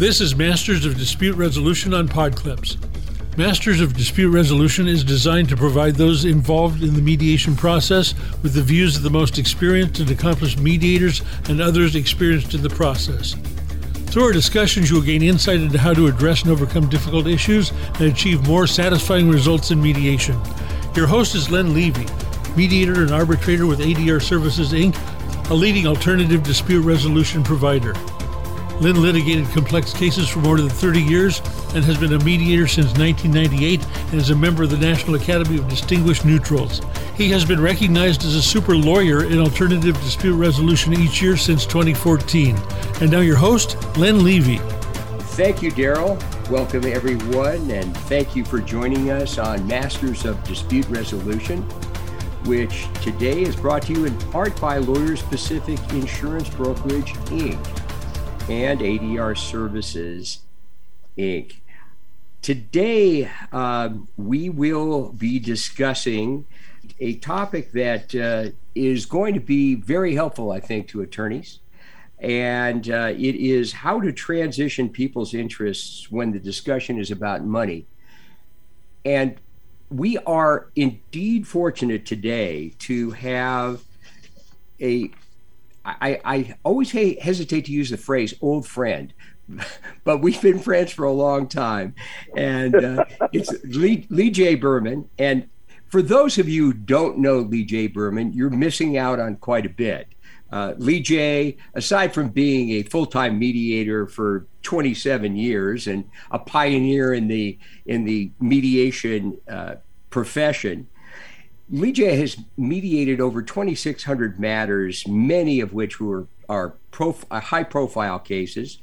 This is Masters of Dispute Resolution on Podclips. Masters of Dispute Resolution is designed to provide those involved in the mediation process with the views of the most experienced and accomplished mediators and others experienced in the process. Through our discussions, you will gain insight into how to address and overcome difficult issues and achieve more satisfying results in mediation. Your host is Len Levy, mediator and arbitrator with ADR Services Inc., a leading alternative dispute resolution provider. Len litigated complex cases for more than 30 years and has been a mediator since 1998 and is a member of the National Academy of Distinguished Neutrals. He has been recognized as a super lawyer in alternative dispute resolution each year since 2014. And now your host, Len Levy. Thank you, Daryl. Welcome, everyone, and thank you for joining us on Masters of Dispute Resolution, which today is brought to you in part by Lawyer Specific Insurance Brokerage, Inc and ADR Services, Inc. Today, um, we will be discussing a topic that uh, is going to be very helpful, I think, to attorneys. And uh, it is how to transition people's interests when the discussion is about money. And we are indeed fortunate today to have a I, I always hesitate to use the phrase old friend, but we've been friends for a long time. And uh, it's Lee, Lee Jay. Berman. And for those of you who don't know Lee Jay. Berman, you're missing out on quite a bit. Uh, Lee Jay., aside from being a full-time mediator for 27 years and a pioneer in the in the mediation uh, profession, Lee Jay has mediated over 2,600 matters, many of which were are prof- uh, high profile cases.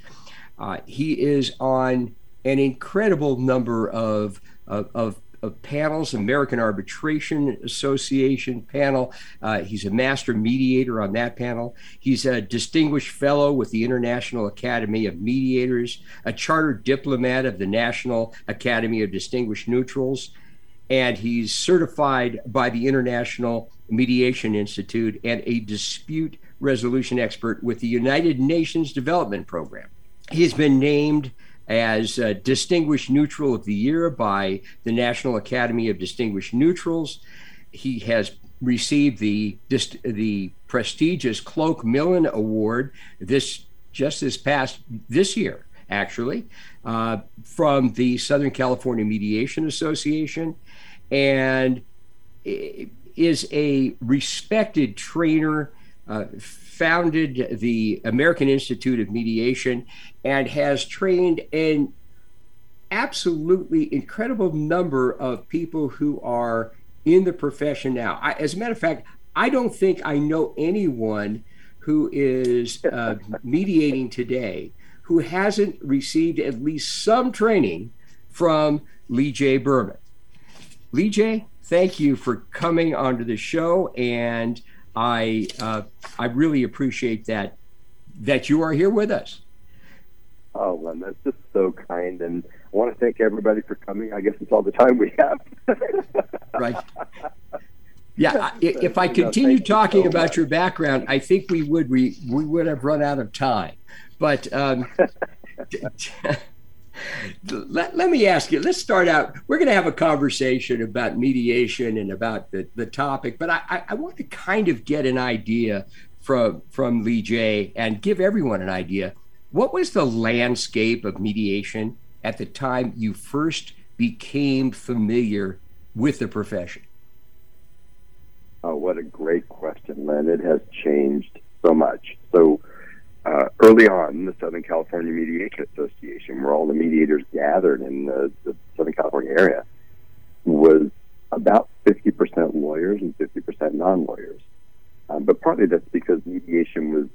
Uh, he is on an incredible number of, of, of, of panels, American Arbitration Association panel. Uh, he's a master mediator on that panel. He's a distinguished fellow with the International Academy of Mediators, a chartered diplomat of the National Academy of Distinguished Neutrals and he's certified by the International Mediation Institute and a dispute resolution expert with the United Nations Development Program. He has been named as uh, Distinguished Neutral of the Year by the National Academy of Distinguished Neutrals. He has received the the prestigious Cloke Millen Award this just this past this year actually uh, from the Southern California Mediation Association and is a respected trainer, uh, founded the American Institute of Mediation, and has trained an absolutely incredible number of people who are in the profession now. I, as a matter of fact, I don't think I know anyone who is uh, mediating today who hasn't received at least some training from Lee Jay. Berman. Lee Jay, thank you for coming onto the show, and I uh, I really appreciate that that you are here with us. Oh, Len, that's just so kind, and I want to thank everybody for coming. I guess it's all the time we have. right. Yeah, if I continue talking so about much. your background, I think we would we, we would have run out of time. But um, let, let me ask you let's start out we're going to have a conversation about mediation and about the, the topic but I, I want to kind of get an idea from from lee jay and give everyone an idea. What was the landscape of mediation at the time you first became familiar with the profession? Oh what a great question len. It has changed so much. So uh, early on, the Southern California Mediation Association, where all the mediators gathered in the, the Southern California area, was about 50% lawyers and 50% non lawyers. Um, but partly that's because mediation was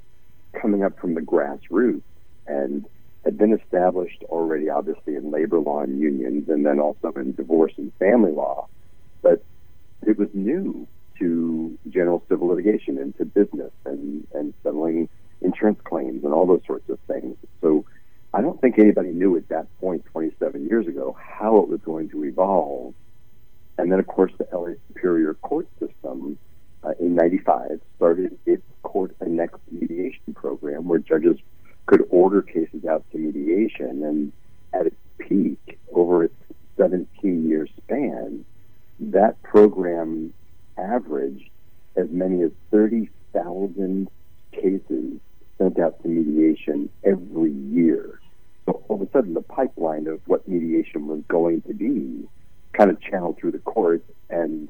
coming up from the grassroots and had been established already, obviously, in labor law and unions, and then also in divorce and family law. But it was new to general civil litigation and to business and, and settling insurance claims and all those sorts of things. So I don't think anybody knew at that point, 27 years ago, how it was going to evolve. And then, of course, the LA Superior Court system uh, in 95 started its court annexed mediation program where judges could order cases out to mediation. And at its peak, over its 17 year span, that program averaged as many as 30,000 cases sent out to mediation every year. So all of a sudden, the pipeline of what mediation was going to be kind of channeled through the courts, and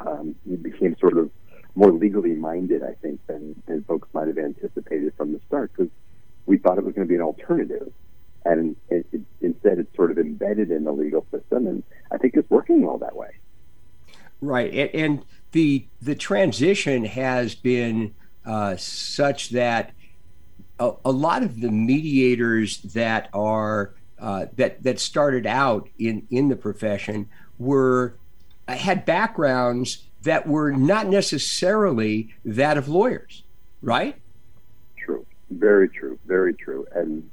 um, became sort of more legally minded, I think, than, than folks might have anticipated from the start, because we thought it was going to be an alternative. And it, it, instead, it's sort of embedded in the legal system, and I think it's working well that way. Right, and, and the the transition has been uh, such that a, a, lot of the mediators that are uh, that that started out in in the profession were had backgrounds that were not necessarily that of lawyers, right? True, very true, very true. And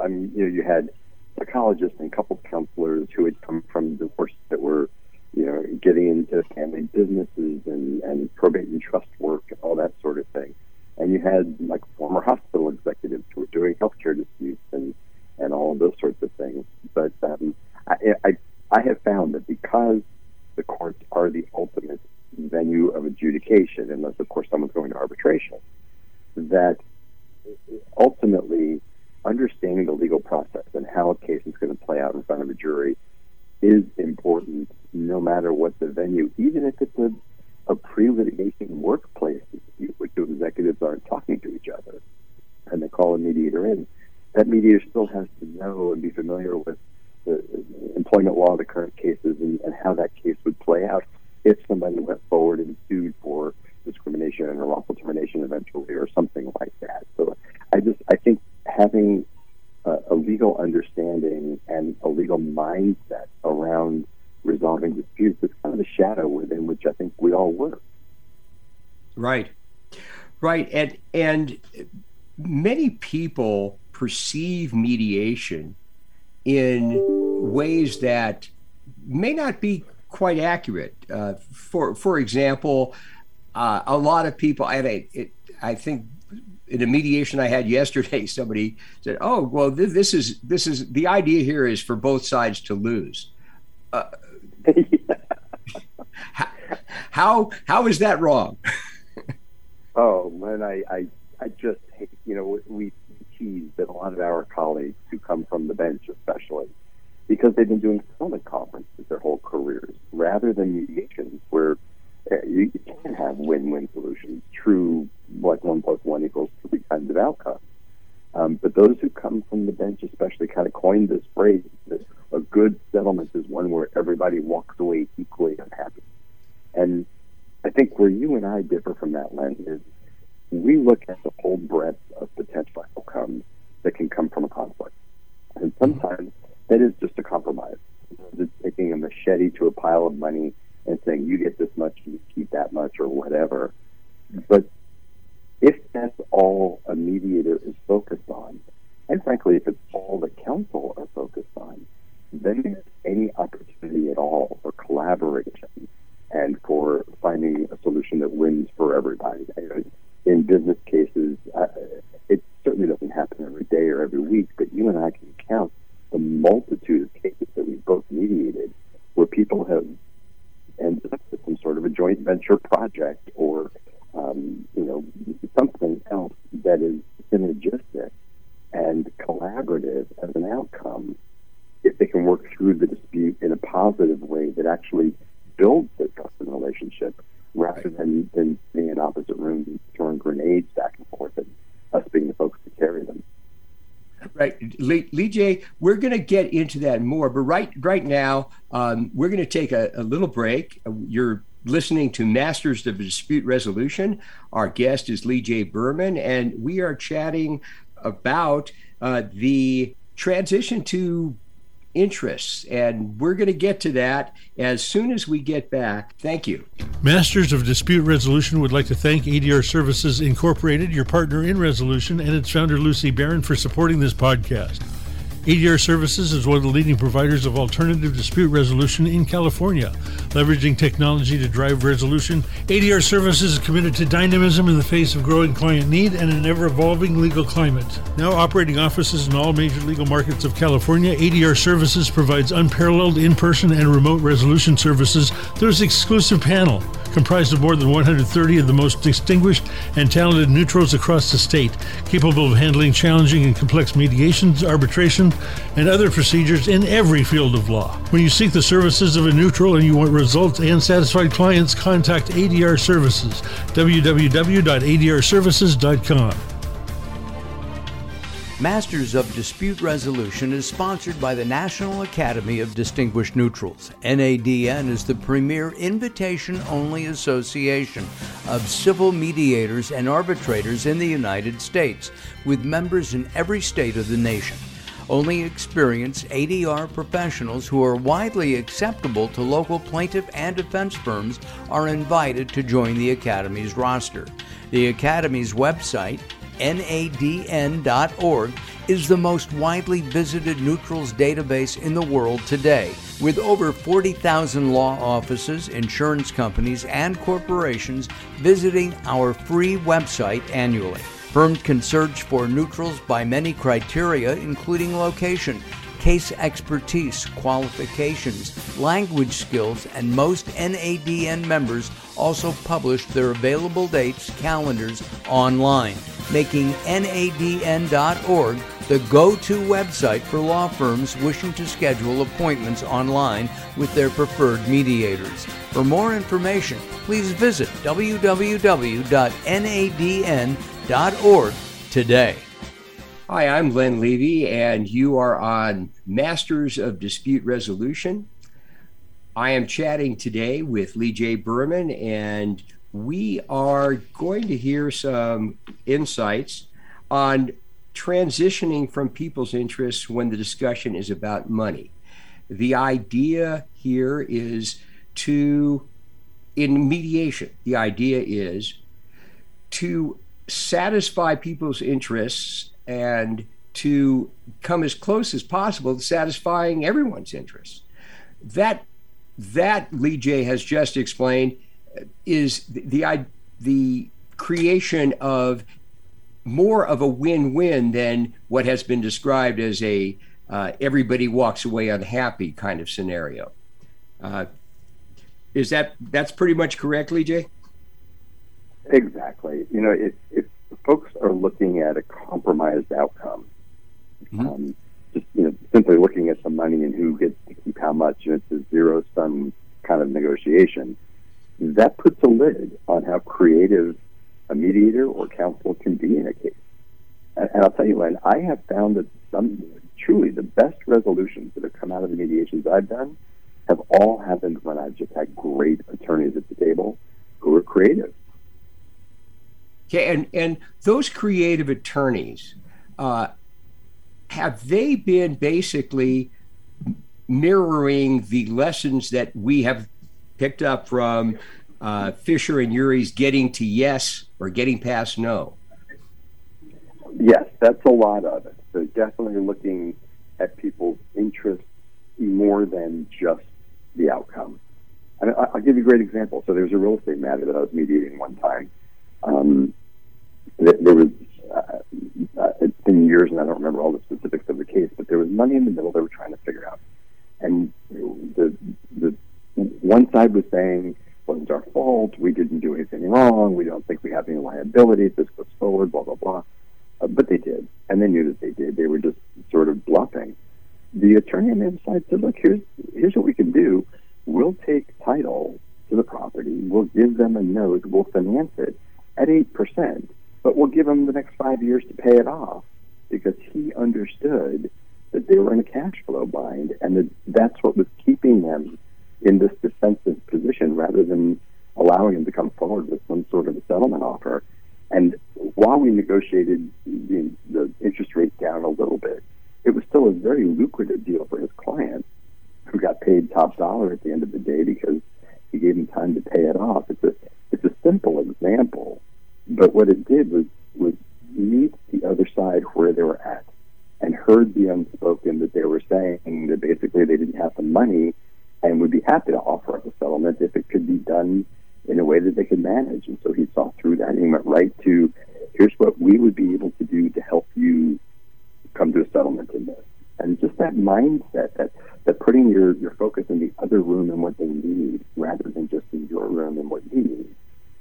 I mean, you know, you had psychologists and couple counselors who had come from divorce that were, you know, getting into family businesses and, and probate and trust work and all that sort of thing. And you had like former hospital executives who were doing healthcare disputes and, and all of those sorts of things. But um, I, I, I have found that because the courts are the ultimate venue of adjudication, unless, of course, someone's going to arbitration, that ultimately understanding the legal process and how a case is going to play out in front of a jury is important no matter what the venue, even if it's a, a pre litigation workplace executives aren't talking to each other and they call a mediator in. That mediator still has to know and be familiar with the employment law of the current cases and, and how that case would play out if somebody went forward and sued for discrimination or wrongful termination eventually or something like that. So I just I think having a, a legal understanding and a legal mindset around resolving disputes is kind of the shadow within which I think we all work. Right, right, and and many people perceive mediation in ways that may not be quite accurate. Uh, for for example, uh, a lot of people, I, it, I think in a mediation I had yesterday, somebody said, "Oh, well, th- this is this is the idea here is for both sides to lose." Uh, how how is that wrong? Oh man, I, I I just hate you know we tease that a lot of our colleagues who come from the bench, especially because they've been doing settlement conferences their whole careers, rather than mediations where you, you can have win-win solutions, true like one plus one equals three kinds of outcomes. Um, but those who come from the bench, especially, kind of coined this phrase that a good settlement is one where everybody walks away equally unhappy. And I think where you and I differ from that lens is we look at the whole breadth of potential outcomes that can come from a conflict. And sometimes that is just a compromise. It's taking a machete to a pile of money and saying, you get this much, you keep that much, or whatever. But if that's all a mediator is focused on, and frankly, if it's all the counsel are focused on, then there's any opportunity at all for collaboration and for finding a solution that wins for everybody. In business cases, uh, it certainly doesn't happen every day or every week, but you and I can count the multitude of cases that we've both mediated where people have ended up with some sort of a joint venture project or um, you know something else that is synergistic and collaborative as an outcome if they can work through the dispute in a positive way that actually builds their trust and relationship rather right. than, than being in opposite rooms throwing grenades back and forth and us being the folks to carry them. Right, Lee, Lee Jay, we're going to get into that more, but right right now um, we're going to take a, a little break. You're listening to Masters of Dispute Resolution. Our guest is Lee Jay. Berman, and we are chatting about uh, the transition to interests. And we're going to get to that as soon as we get back. Thank you. Masters of Dispute Resolution would like to thank ADR Services Incorporated, your partner in resolution, and its founder, Lucie Barron, for supporting this podcast. ADR Services is one of the leading providers of alternative dispute resolution in California. leveraging technology to drive resolution. ADR Services is committed to dynamism in the face of growing client need and an ever evolving legal climate. Now operating offices in all major legal markets of California, ADR Services provides unparalleled in person and remote resolution services through its exclusive panel comprised of more than 130 of the most distinguished and talented neutrals across the state, capable of handling challenging and complex mediations, arbitration, and other procedures in every field of law. When you seek the services of a neutral and you want results and satisfied clients, contact ADR Services, www.adrservices.com. Masters of Dispute Resolution is sponsored by the National Academy of Distinguished Neutrals. NADN is the premier invitation only association of civil mediators and arbitrators in the United States, with members in every state of the nation. Only experienced ADR professionals who are widely acceptable to local plaintiff and defense firms are invited to join the Academy's roster. The Academy's website, NADN.org is the most widely visited neutrals database in the world today, with over 40,000 law offices, insurance companies, and corporations visiting our free website annually. Firms can search for neutrals by many criteria, including location, case expertise, qualifications, language skills, and most NADN members also publish their available dates calendars online making NADN.org the go to website for law firms wishing to schedule appointments online with their preferred mediators. For more information, please visit www.nadn.org today. Hi, I'm Len Levy, and you are on Masters of Dispute Resolution. I am chatting today with Lee Jay. Berman, and we are going to hear some insights on transitioning from people's interests when the discussion is about money. The idea here is to, in mediation, the idea is to satisfy people's interests and to come as close as possible to satisfying everyone's interests. That that Lee Jay has just explained is the, the the creation of more of a win-win than what has been described as a uh, everybody walks away unhappy kind of scenario. Uh, is that that's pretty much correct, Lee Jay? Exactly. You know, if, if folks are looking at a compromised outcome, mm-hmm. um, just you know, simply looking at the money and who gets to keep how much, and it's a zero sum kind of negotiation that puts a lid on how creative a mediator or counsel can be in a case. And, and I'll tell you, Len, I have found that some truly the best resolutions that have come out of the mediations I've done have all happened when I've just had great attorneys at the table who are creative. Okay, and and those creative attorneys, uh, have they been basically mirroring the lessons that we have picked up from uh, Fisher and Ury's getting to yes or getting past no? Yes, that's a lot of it. So definitely looking at people's interests more than just the outcome. And I'll give you a great example. So there was a real estate matter that I was mediating one time. Um, there was, uh, uh, it's been years and I don't remember all the specifics of the case, but there was money in the middle they were trying to figure out. And the, the one side was saying, wasn't our fault, we didn't do anything wrong, we don't think we have any liability, this goes forward, blah, blah, blah. Uh, but they did, and they knew that they did. They were just sort of bluffing. The attorney on the other side said, look, here's, here's what we can do. We'll take title to the property, we'll give them a note, we'll finance it at 8%, but we'll give them the next five years to pay it off because he understood that they were in a cash flow bind and that that's what was keeping them in this defensive position rather than allowing him to come forward with some sort of a settlement offer. And while we negotiated the, the interest rate down a little bit, it was still a very lucrative deal for his client, who got paid top dollar at the end of the day because he gave him time to pay it off. It's a it's a simple example, but what it did was was meet the other side where they were at and heard the unspoken that they were saying that basically they didn't have the money and would be happy to offer up a settlement if it could be done in a way that they could manage. And so he saw through that and he went right to here's what we would be able to do to help you come to a settlement in this. And just that mindset that, that putting your, your focus in the other room and what they need rather than just in your room and what you need.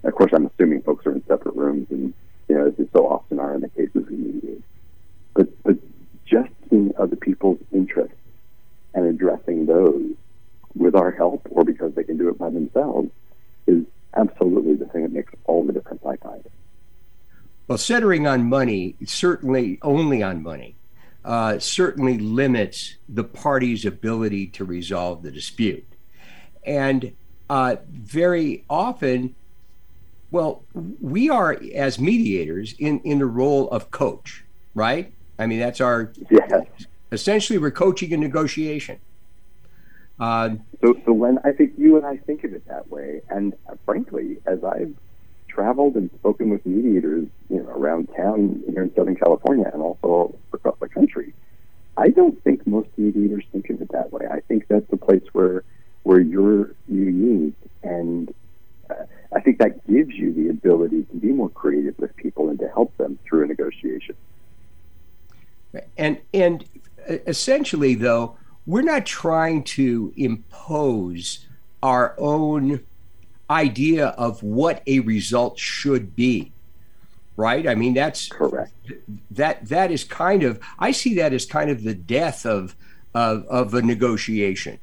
Of course, I'm assuming folks are in separate rooms and, you know, as they so often are in the cases we mediate. But, but just seeing other people's interests and addressing those our help or because they can do it by themselves is absolutely the thing that makes all the difference I find. Well, centering on money, certainly only on money, uh, certainly limits the party's ability to resolve the dispute. And uh, very often, well, we are, as mediators, in, in the role of coach, right? I mean, that's our. Yes. Essentially, we're coaching a negotiation. Uh, so, so when I think you and I think of it that way, and uh, frankly, as I've traveled and spoken with mediators, you know, around town here in Southern California and also across the country, I don't think most mediators think of it that way. I think that's the place where where you're unique, and uh, I think that gives you the ability to be more creative with people and to help them through a negotiation. And and uh, essentially, though we're not trying to impose our own idea of what a result should be right? I mean that's correct. that that is kind of i see that as kind of the death of of, of a negotiation.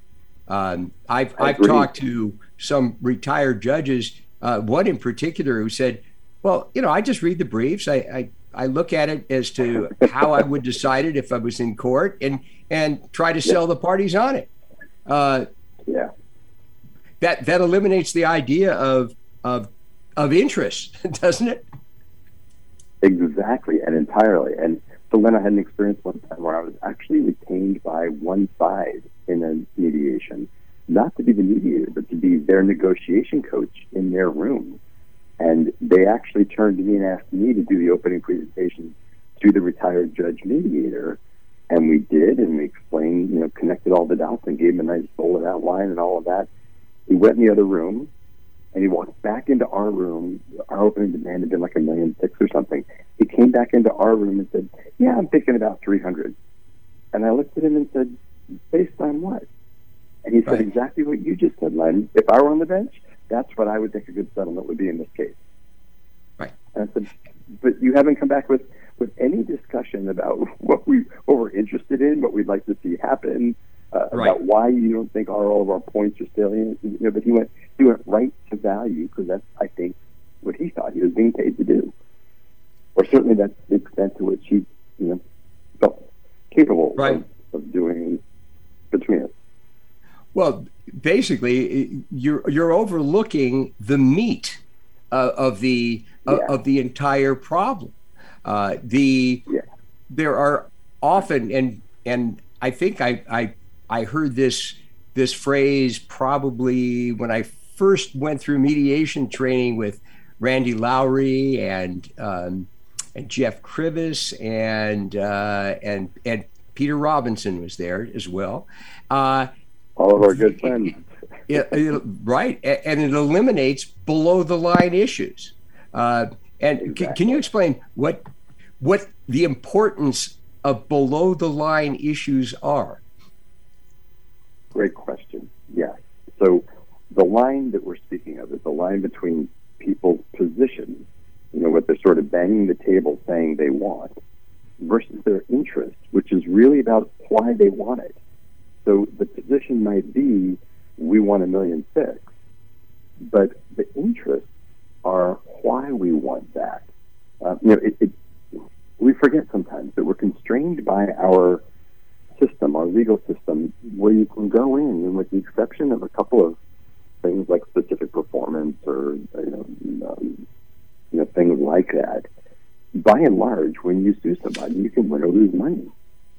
Um, i've i've talked to some retired judges uh, one in particular who said well you know i just read the briefs. I, I I look at it as to how I would decide it if I was in court, and and try to sell the parties on it. Uh, yeah, that that eliminates the idea of of of interest, doesn't it? Exactly, and entirely. And so, Len, I had an experience one time where I was actually retained by one side in a mediation, not to be the mediator, but to be their negotiation coach in their room. And they actually turned to me and asked me to do the opening presentation to the retired judge mediator. And we did, and we explained, you know, connected all the dots and gave him a nice bullet outline and all of that. He went in the other room, and he walked back into our room. Our opening demand had been like a million six or something. He came back into our room and said, "Yeah, I'm thinking about 300." And I looked at him and said, "Based on what?" And he said exactly what you just said, Len. If I were on the bench, that's what I would think a good settlement would be in this case. Right. And I said, but you haven't come back with, with any discussion about what we what we're interested in, what we'd like to see happen, uh, right. about why you don't think all of our points are salient. You know, but he went he went right to value because that's I think what he thought he was being paid to do, or certainly that's the extent to which he you know felt capable right. of, of doing between us. Well, basically, you're you're overlooking the meat uh, of the uh, yeah. of the entire problem. Uh, the yeah. there are often and and I think I, I I heard this this phrase probably when I first went through mediation training with Randy Lowry and um, and Jeff Krivis and uh, and and Peter Robinson was there as well. Uh, all of our good friends. It, it, right, and it eliminates below the line issues. Uh, and exactly. c- can you explain what what the importance of below the line issues are? Great question. Yes. So the line that we're speaking of is the line between people's positions, you know, what they're sort of banging the table saying they want, versus their interest, which is really about why they want it. So the position might be, we want a million six, but the interests are why we want that. Uh, you know, it, it, we forget sometimes that we're constrained by our system, our legal system, where you can go in, and with the exception of a couple of things like specific performance or you know, um, you know things like that. By and large, when you sue somebody, you can win or lose money.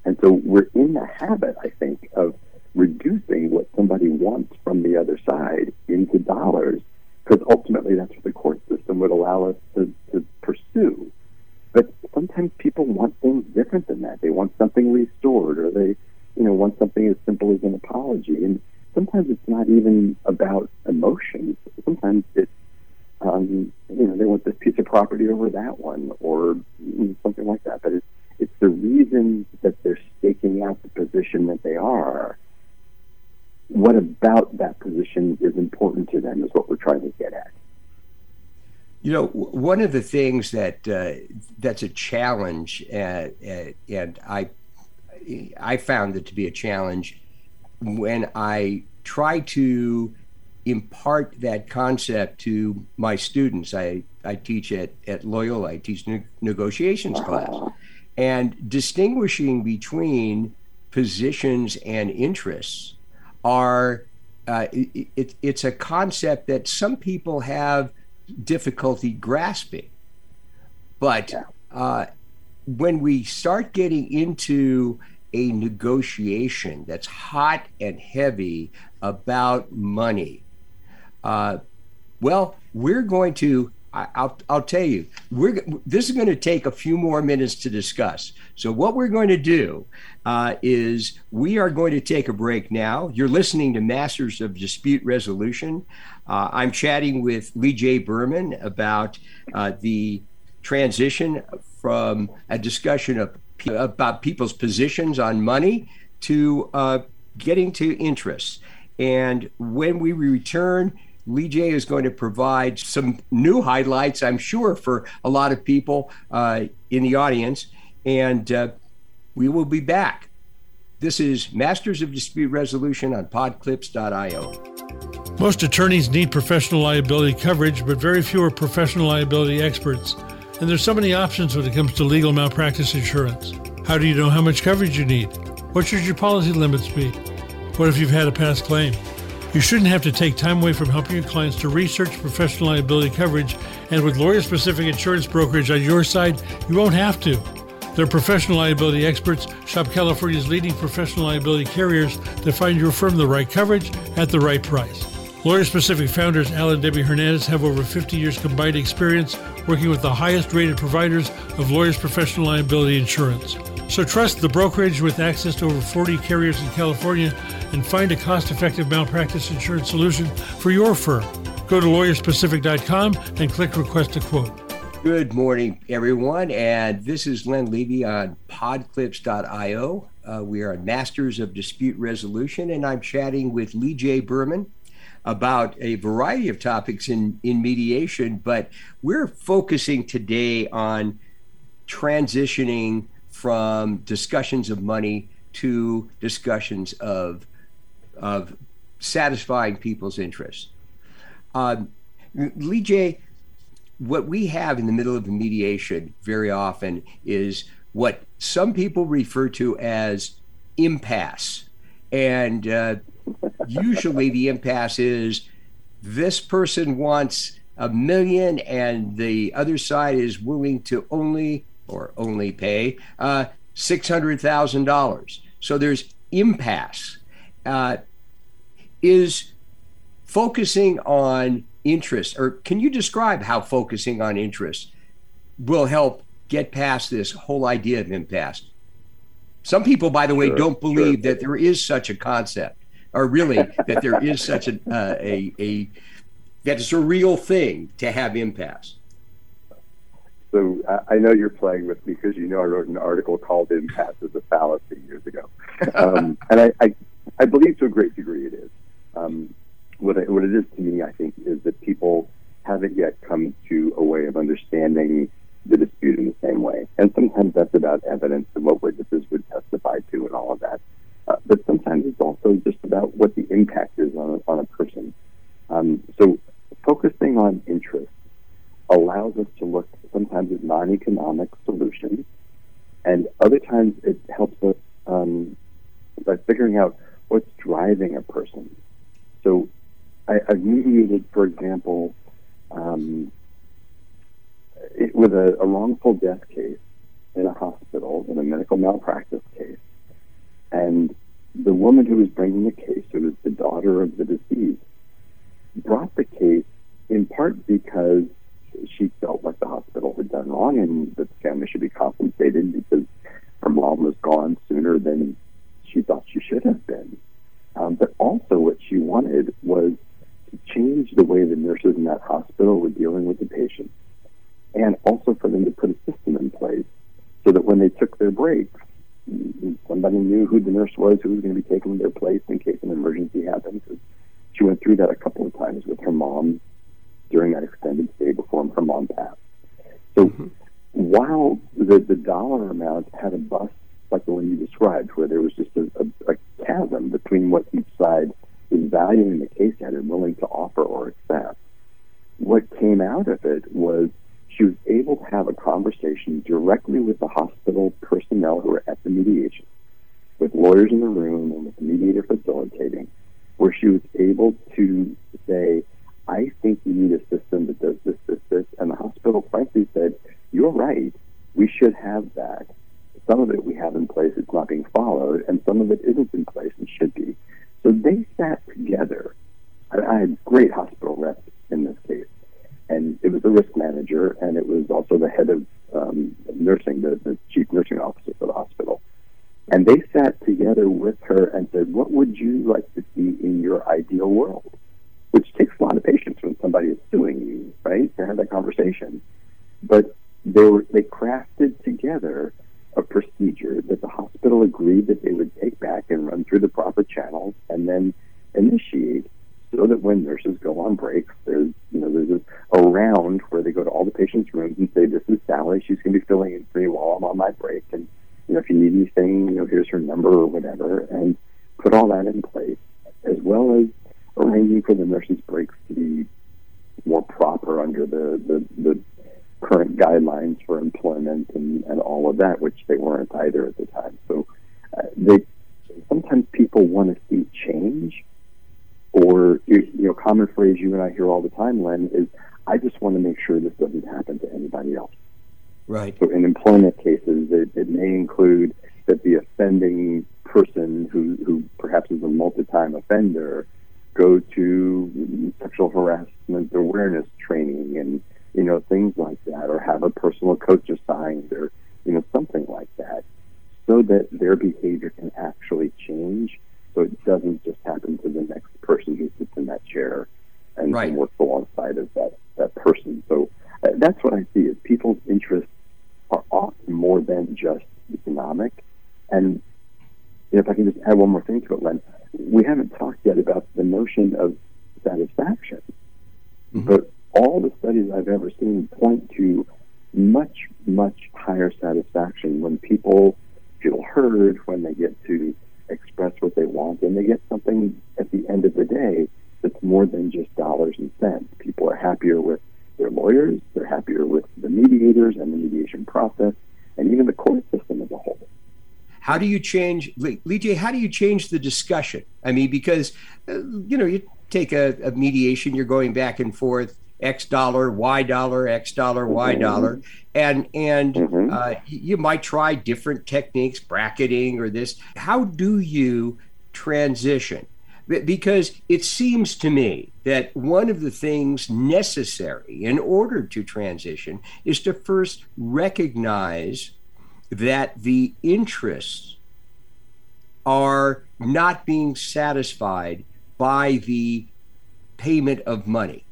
And so we're in the habit, I think, of reducing what somebody wants from the other side into dollars, because ultimately that's what the court system would allow us to, to pursue. But sometimes people want things different than that. They want something restored, or they, you know, want something as simple as an apology. And sometimes it's not even about emotions. Sometimes it's um, you know they want this piece of property over that one or something like that. But it's it's the reason that they're staking out the position that they are. What about that position is important to them is what we're trying to get at. You know, one of the things that uh, that's a challenge, uh, uh, and I I found it to be a challenge when I try to impart that concept to my students. I, I teach at, at Loyola, I teach ne- negotiations class, and distinguishing between positions and interests are uh, it, it, it's a concept that some people have difficulty grasping. But uh, when we start getting into a negotiation that's hot and heavy about money, uh, well, we're going to. I, I'll, I'll tell you, we're this is going to take a few more minutes to discuss. So what we're going to do uh, is we are going to take a break now. You're listening to Masters of Dispute Resolution. Uh, I'm chatting with Lee Jay. Berman about uh, the transition from a discussion of about people's positions on money to uh, getting to interests. And when we return, Lee Jay is going to provide some new highlights, I'm sure, for a lot of people uh, in the audience. And uh, we will be back. This is Masters of Dispute Resolution on podclips.io. Most attorneys need professional liability coverage, but very few are professional liability experts. And there's so many options when it comes to legal malpractice insurance. How do you know how much coverage you need? What should your policy limits be? What if you've had a past claim? You shouldn't have to take time away from helping your clients to research professional liability coverage, and with lawyer specific insurance brokerage on your side, you won't have to. They're professional liability experts. Shop California's leading professional liability carriers to find your firm the right coverage at the right price. Lawyer Specific founders Al and Debbie Hernandez have over 50 years combined experience working with the highest rated providers of lawyers' professional liability insurance. So trust the brokerage with access to over 40 carriers in California and find a cost effective malpractice insurance solution for your firm. Go to lawyerspecific.com and click Request a Quote. Good morning, everyone. And this is Len Levy on podclips.io. Uh, we are Masters of Dispute Resolution, and I'm chatting with Lee Jay. Berman about a variety of topics in, in mediation, but we're focusing today on transitioning from discussions of money to discussions of, of satisfying people's interests. Um, Lee Jay., what we have in the middle of the mediation very often is what some people refer to as impasse. And uh, usually the impasse is this person wants a million and the other side is willing to only or only pay uh, $600,000. So there's impasse. Uh, is focusing on interest, or can you describe how focusing on interest will help get past this whole idea of impasse? Some people, by the way, sure, don't believe sure. that there is such a concept or really that there is such a, uh, a, a that it's a real thing to have impasse. So I know you're playing with me because you know I wrote an article called "Impasse as a Fallacy" years ago, um, and I, I, I believe to a great degree it is. Um, what it, what it is to me, I think, is that people haven't yet come to a way of understanding the dispute in the same way, and sometimes that's about evidence and what witnesses would testify to and all of that. Uh, but sometimes it's also just about what the impact is on a, on a person. Um, so focusing on interest allows us to look sometimes at non-economic solutions, and other times it helps us um, by figuring out what's driving a person. So I, have mediated, for example, um, it, with a, a wrongful death case in a hospital, in a medical malpractice case, and the woman who was bringing the case, who was the daughter of the deceased, brought the case in part because she felt like the hospital had done wrong and that the family should be compensated because her mom was gone sooner than she thought she should have been. Um, but also, what she wanted was change the way the nurses in that hospital were dealing with the patients, and also for them to put a system in place so that when they took their breaks, somebody knew who the nurse was who was going to be taking their place in case an emergency happened. She went through that a couple of times with her mom during that extended stay before her mom passed. So mm-hmm. while the, the dollar amount had a bust like the one you described, where there was just a, a, a chasm between what each side was valuing the case at and willing to offer or accept, what came out of it was she was able to have a conversation directly with the hospital personnel who were at the mediation, with lawyers in the room and with the mediator facilitating, where she was able to say, I think you need a system that does this, this, this. And the hospital frankly said, You're right. We should have that. Some of it we have in place, it's not being followed, and some of it isn't in place and should be. So they sat together. I, had great hospital reps in this case. And it was the risk manager, and it was also the head of um, nursing, the, the chief nursing officer for the hospital. And they sat together with her and said, What would you like to see in your ideal world? Which takes a lot of patience when somebody is suing you, right? To have that conversation. But they were they crafted together a procedure that the hospital agreed that they would take back and run through the proper channels and then initiate so that when nurses go on breaks, there's you know there's a, round where they go to all the patients' rooms and say, "This is Sally. She's going to be filling in for you while I'm on my break, and you know if you need anything, you know here's her number or whatever," and put all that in place, as well as arranging for the nurses' breaks to be more proper under the the, the current guidelines for employment and, and all of that, which they weren't either at the time. So uh, they sometimes people want to see change, or you know, common phrase you and I hear all the time, Len, is I just want to make sure this doesn't happen to anybody else. Right. So in employment cases, it, it may include that the offending person who, who perhaps is a multi-time offender go to sexual harassment awareness training and you know, things like that, or have a personal coach assigned, or you know, something like that, so that their behavior can actually change, so it doesn't just happen to the next person who sits in that chair and, right. and works alongside of that that person. So uh, that's what I see is people's interests are often more than just economic. And if I can just add one more thing to it, Len, we haven't talked yet about the notion of satisfaction. Mm-hmm. But all the studies I've ever seen point to much, much higher satisfaction when people feel heard, when they get to express what they want, and they get something at the end of the day that's more than just dollars and cents. People are happier with their lawyers, they're happier with the mediators and the mediation process, and even the court system as a whole. How do you change, Lee Jay, how do you change the discussion? I mean, because, uh, you know, you take a, a mediation, you're going back and forth X dollar, Y dollar, X dollar, Y mm-hmm. dollar, and and mm-hmm. uh, you might try different techniques, bracketing or this. How do you transition? Because it seems to me that one of the things necessary in order to transition is to first recognize that the interests are not being satisfied by the payment of money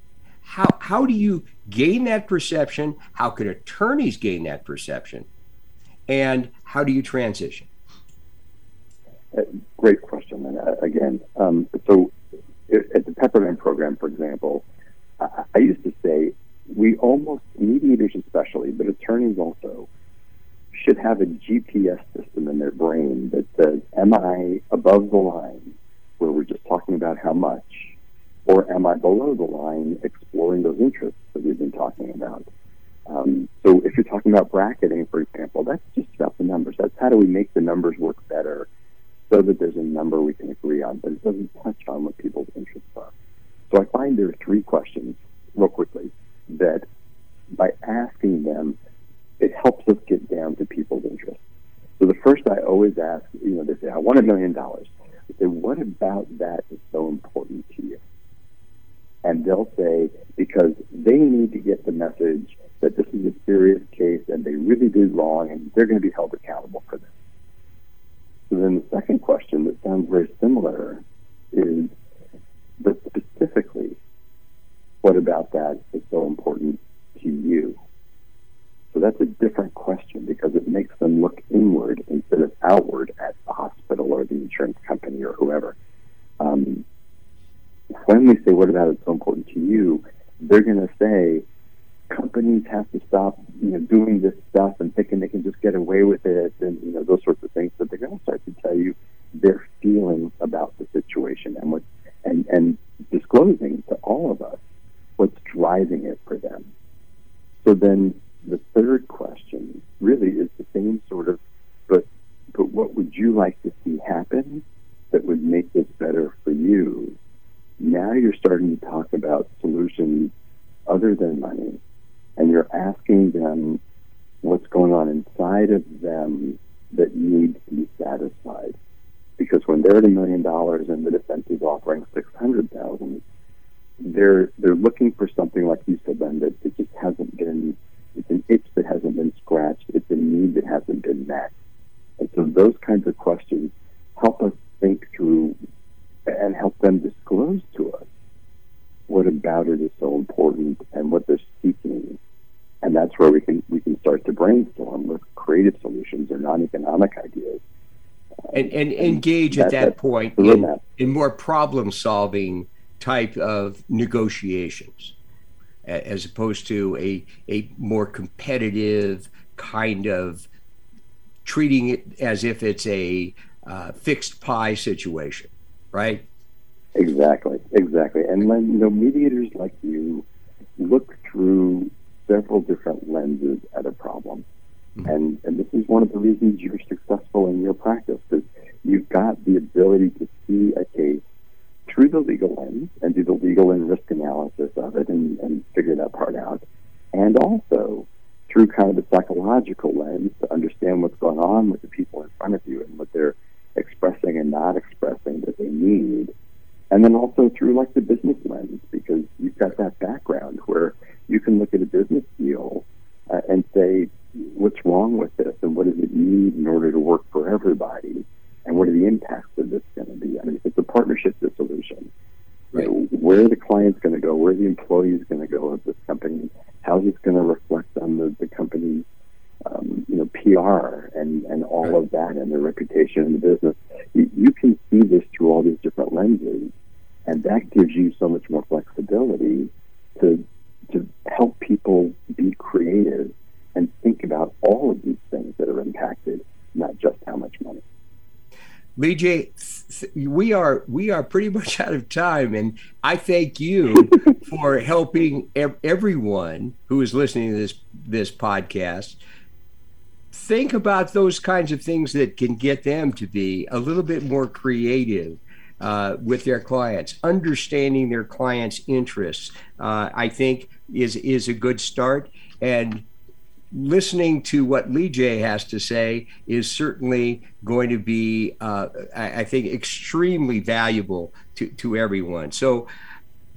how how do you gain that perception? How could attorneys gain that perception? And how do you transition? Uh, great question. And uh, again, um, so at the Pepperdine program, for example, I, I used to say we almost mediators especially, but attorneys also should have a GPS system in their brain that says, "Am I above the line?" Where we're just talking about how much, or am I below the line exploring those interests that we've been talking about? Um, so if you're talking about bracketing, for example, that's just about the numbers. That's how do we make the numbers work better so that there's a number we can agree on, but it doesn't touch on what people's interests are. So I find there are three questions, real quickly, that by asking them, it helps us get down to people's interests. So the first I always ask, you know, they say, I want a million dollars. I say, what about that is so important to you? and they'll say because they need to get the message that this is a serious case and they really did wrong and they're going to be held accountable for this. So then the second question that sounds very similar is But specifically, what about that is so important to you? So that's a different question because it makes them look inward instead of outward at the hospital or the insurance company or whoever. Um, when we say, What about it's so important to you? they're going to say, companies have to stop, you know, doing this stuff and thinking they can just get away with it, and you know those sorts of things. But they're going to start to tell you their feelings about the situation and what, and and disclosing to all of us what's driving it for them. So then the third question really is the same sort of, but but what would you like to see happen that would make this better for you? Now you're starting to talk about solutions other than money, and you're asking them what's going on inside of them that needs to be satisfied. Because when they're at a million dollars and the defense is offering six hundred thousand, they're they're looking for something like you said, then that, that just hasn't been it's an itch that hasn't been scratched. It's a need that hasn't been met. And so those kinds of questions help us think through and help them disclose to us what about it is so important and what they're seeking. And that's where we can we can start to brainstorm with creative solutions or non-economic ideas. And, and, and engage at that, that point in, in more problem solving type of negotiations as opposed to a, a more competitive kind of treating it as if it's a uh, fixed pie situation, right? Exactly, exactly. And when you know mediators like you look through several different lenses at a problem, mm-hmm. and and this is one of the reasons you're successful in your practice because you've got the ability to see a case through the legal lens and do the legal and risk analysis of it and, and figure that part out. And also through kind of the psychological lens to understand what's going on with the people in front of you and what they're expressing and not expressing that they need. And then also through like the business lens because you've got that background where you can look at a business deal uh, and say, what's wrong with this and what does it need in order to work for everybody? And what are the impacts of this going to be? I mean, if it's a partnership dissolution, right. you know, where are the clients going to go? Where are the employees going to go of this company? How is this going to reflect on the, the company's um, you know PR and, and all right. of that and their reputation in the business? You, you can see this through all these different lenses, and that gives you so much more flexibility to to help people be creative and think about all of these things that are impacted, not just how much money. Lee Jay, we are we are pretty much out of time, and I thank you for helping ev- everyone who is listening to this this podcast think about those kinds of things that can get them to be a little bit more creative uh, with their clients, understanding their clients' interests. Uh, I think is is a good start, and listening to what Lee Jay has to say is certainly going to be, uh, I, think, extremely valuable to, to everyone. So,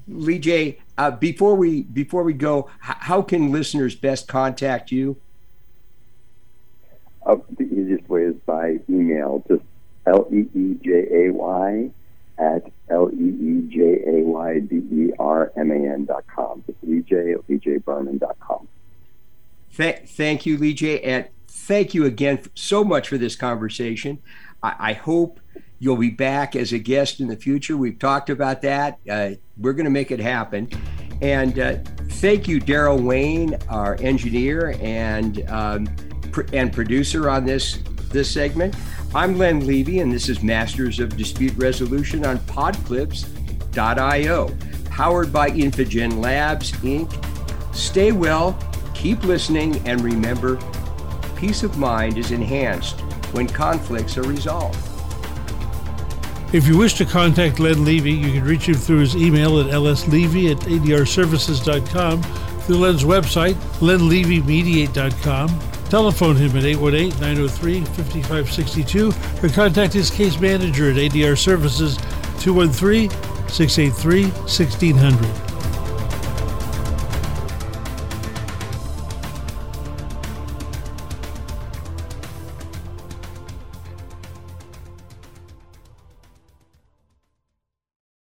Lee Jay, uh, before we before we go, h- how can listeners best contact you? Uh, the easiest way is by email, just L E E J A Y at L E E J A Y B E R M A N dot com. Just Lee Jay at LeeJayBerman dot com. Th- thank you, Lee Jay. And thank you again so much for this conversation. I, I hope you'll be back as a guest in the future. We've talked about that. Uh, we're going to make it happen. And uh, thank you, Daryl Wayne, our engineer and um, pr- and producer on this this segment. I'm Len Levy, and this is Masters of Dispute Resolution on Podclips.io, powered by Infogen Labs Inc. Stay well Keep listening and remember peace of mind is enhanced when conflicts are resolved. If you wish to contact Len Levy, you can reach him through his email at lslevy at adrservices.com, through Len's website, lenlevymediate.com. Telephone him at 818 903 5562 or contact his case manager at ADR Services 213 683 1600.